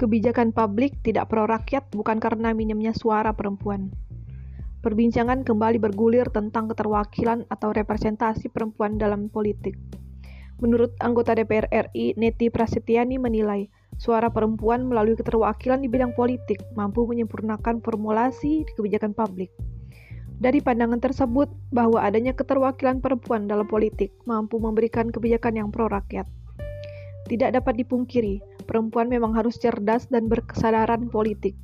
Kebijakan publik tidak pro rakyat bukan karena minimnya suara perempuan. Perbincangan kembali bergulir tentang keterwakilan atau representasi perempuan dalam politik. Menurut anggota DPR RI, Neti Prasetyani menilai, suara perempuan melalui keterwakilan di bidang politik mampu menyempurnakan formulasi di kebijakan publik. Dari pandangan tersebut, bahwa adanya keterwakilan perempuan dalam politik mampu memberikan kebijakan yang pro rakyat. Tidak dapat dipungkiri, perempuan memang harus cerdas dan berkesadaran politik.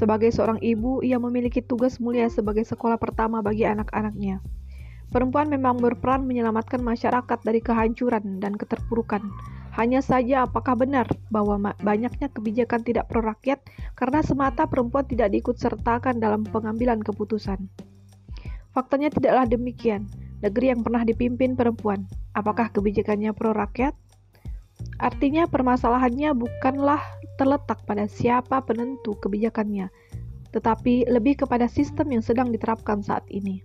Sebagai seorang ibu, ia memiliki tugas mulia sebagai sekolah pertama bagi anak-anaknya. Perempuan memang berperan menyelamatkan masyarakat dari kehancuran dan keterpurukan. Hanya saja apakah benar bahwa banyaknya kebijakan tidak pro rakyat karena semata perempuan tidak diikut sertakan dalam pengambilan keputusan. Faktanya tidaklah demikian. Negeri yang pernah dipimpin perempuan, apakah kebijakannya pro rakyat? Artinya permasalahannya bukanlah terletak pada siapa penentu kebijakannya, tetapi lebih kepada sistem yang sedang diterapkan saat ini.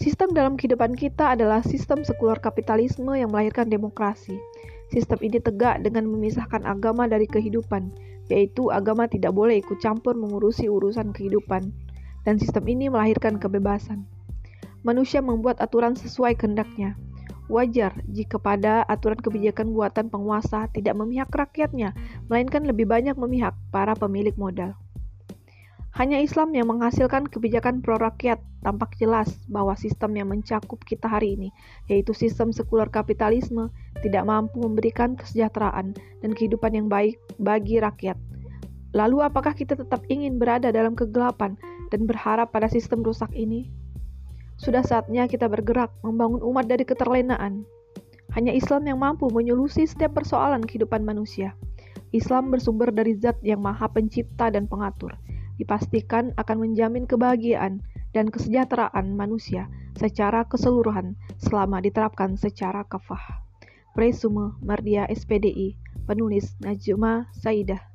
Sistem dalam kehidupan kita adalah sistem sekular kapitalisme yang melahirkan demokrasi. Sistem ini tegak dengan memisahkan agama dari kehidupan, yaitu agama tidak boleh ikut campur mengurusi urusan kehidupan, dan sistem ini melahirkan kebebasan. Manusia membuat aturan sesuai kehendaknya, Wajar jika pada aturan kebijakan buatan penguasa tidak memihak rakyatnya, melainkan lebih banyak memihak para pemilik modal. Hanya Islam yang menghasilkan kebijakan pro rakyat tampak jelas bahwa sistem yang mencakup kita hari ini, yaitu sistem sekular kapitalisme, tidak mampu memberikan kesejahteraan dan kehidupan yang baik bagi rakyat. Lalu apakah kita tetap ingin berada dalam kegelapan dan berharap pada sistem rusak ini? Sudah saatnya kita bergerak membangun umat dari keterlenaan. Hanya Islam yang mampu menyolusi setiap persoalan kehidupan manusia. Islam bersumber dari zat yang maha pencipta dan pengatur. Dipastikan akan menjamin kebahagiaan dan kesejahteraan manusia secara keseluruhan selama diterapkan secara kafah. Presume Mardia SPDI, penulis Najma Saidah.